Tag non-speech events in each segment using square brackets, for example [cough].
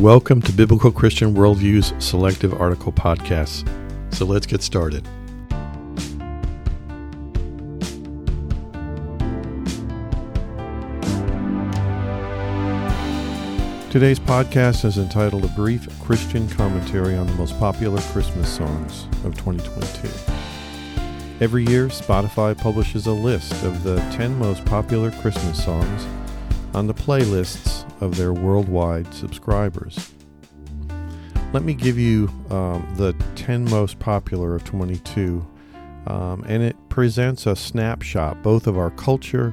Welcome to Biblical Christian Worldview's Selective Article Podcasts. So let's get started. Today's podcast is entitled A Brief Christian Commentary on the Most Popular Christmas Songs of 2022. Every year, Spotify publishes a list of the 10 most popular Christmas songs on the playlists of their worldwide subscribers. Let me give you um, the 10 most popular of 22, um, and it presents a snapshot both of our culture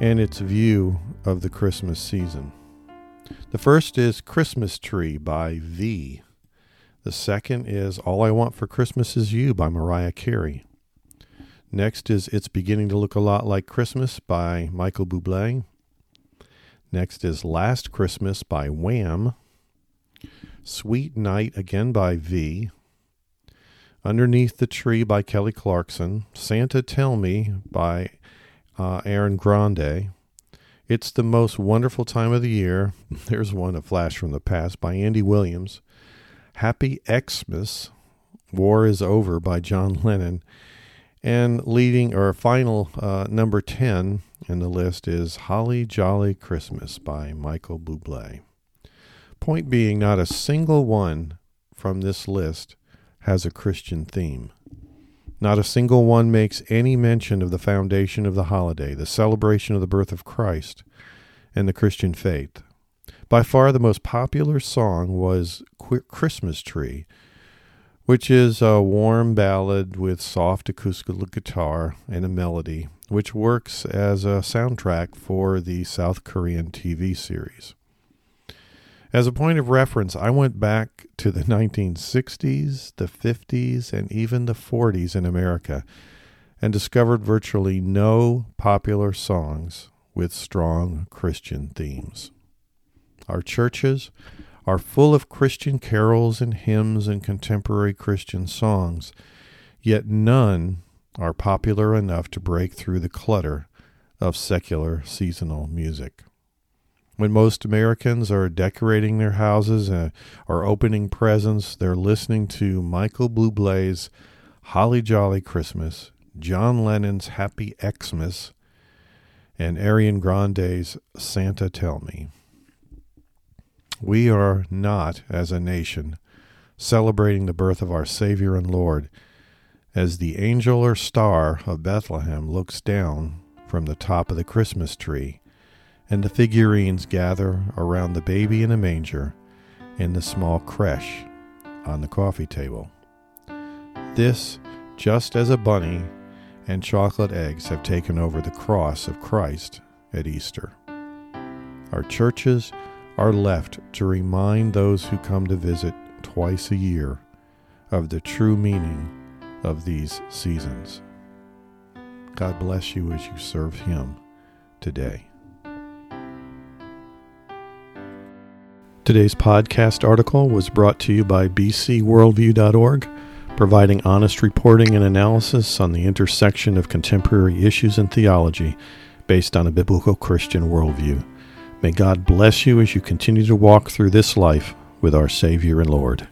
and its view of the Christmas season. The first is Christmas Tree by V. The second is All I Want for Christmas Is You by Mariah Carey. Next is It's Beginning to Look a Lot Like Christmas by Michael Bublé. Next is Last Christmas by Wham. Sweet Night again by V. Underneath the Tree by Kelly Clarkson. Santa Tell Me by uh, Ariana Grande. It's the most wonderful time of the year. [laughs] There's one, a flash from the past, by Andy Williams. Happy Xmas, War is Over by John Lennon. And leading, or final uh, number 10 in the list is Holly Jolly Christmas by Michael Bublé. Point being, not a single one from this list has a Christian theme. Not a single one makes any mention of the foundation of the holiday, the celebration of the birth of Christ, and the Christian faith. By far the most popular song was Christmas Tree, which is a warm ballad with soft acoustic guitar and a melody, which works as a soundtrack for the South Korean TV series. As a point of reference, I went back to the [laughs] 1960s, the 50s, and even the 40s in America and discovered virtually no popular songs with strong Christian themes. Our churches are full of Christian carols and hymns and contemporary Christian songs, yet none are popular enough to break through the clutter of secular seasonal music when most Americans are decorating their houses and are opening presents, they're listening to Michael Bublé's Holly Jolly Christmas, John Lennon's Happy Xmas, and Ariana Grande's Santa Tell Me. We are not, as a nation, celebrating the birth of our Savior and Lord as the angel or star of Bethlehem looks down from the top of the Christmas tree and the figurines gather around the baby in a manger in the small creche on the coffee table. This, just as a bunny and chocolate eggs have taken over the cross of Christ at Easter. Our churches are left to remind those who come to visit twice a year of the true meaning of these seasons. God bless you as you serve Him today. Today's podcast article was brought to you by bcworldview.org, providing honest reporting and analysis on the intersection of contemporary issues and theology based on a biblical Christian worldview. May God bless you as you continue to walk through this life with our Savior and Lord.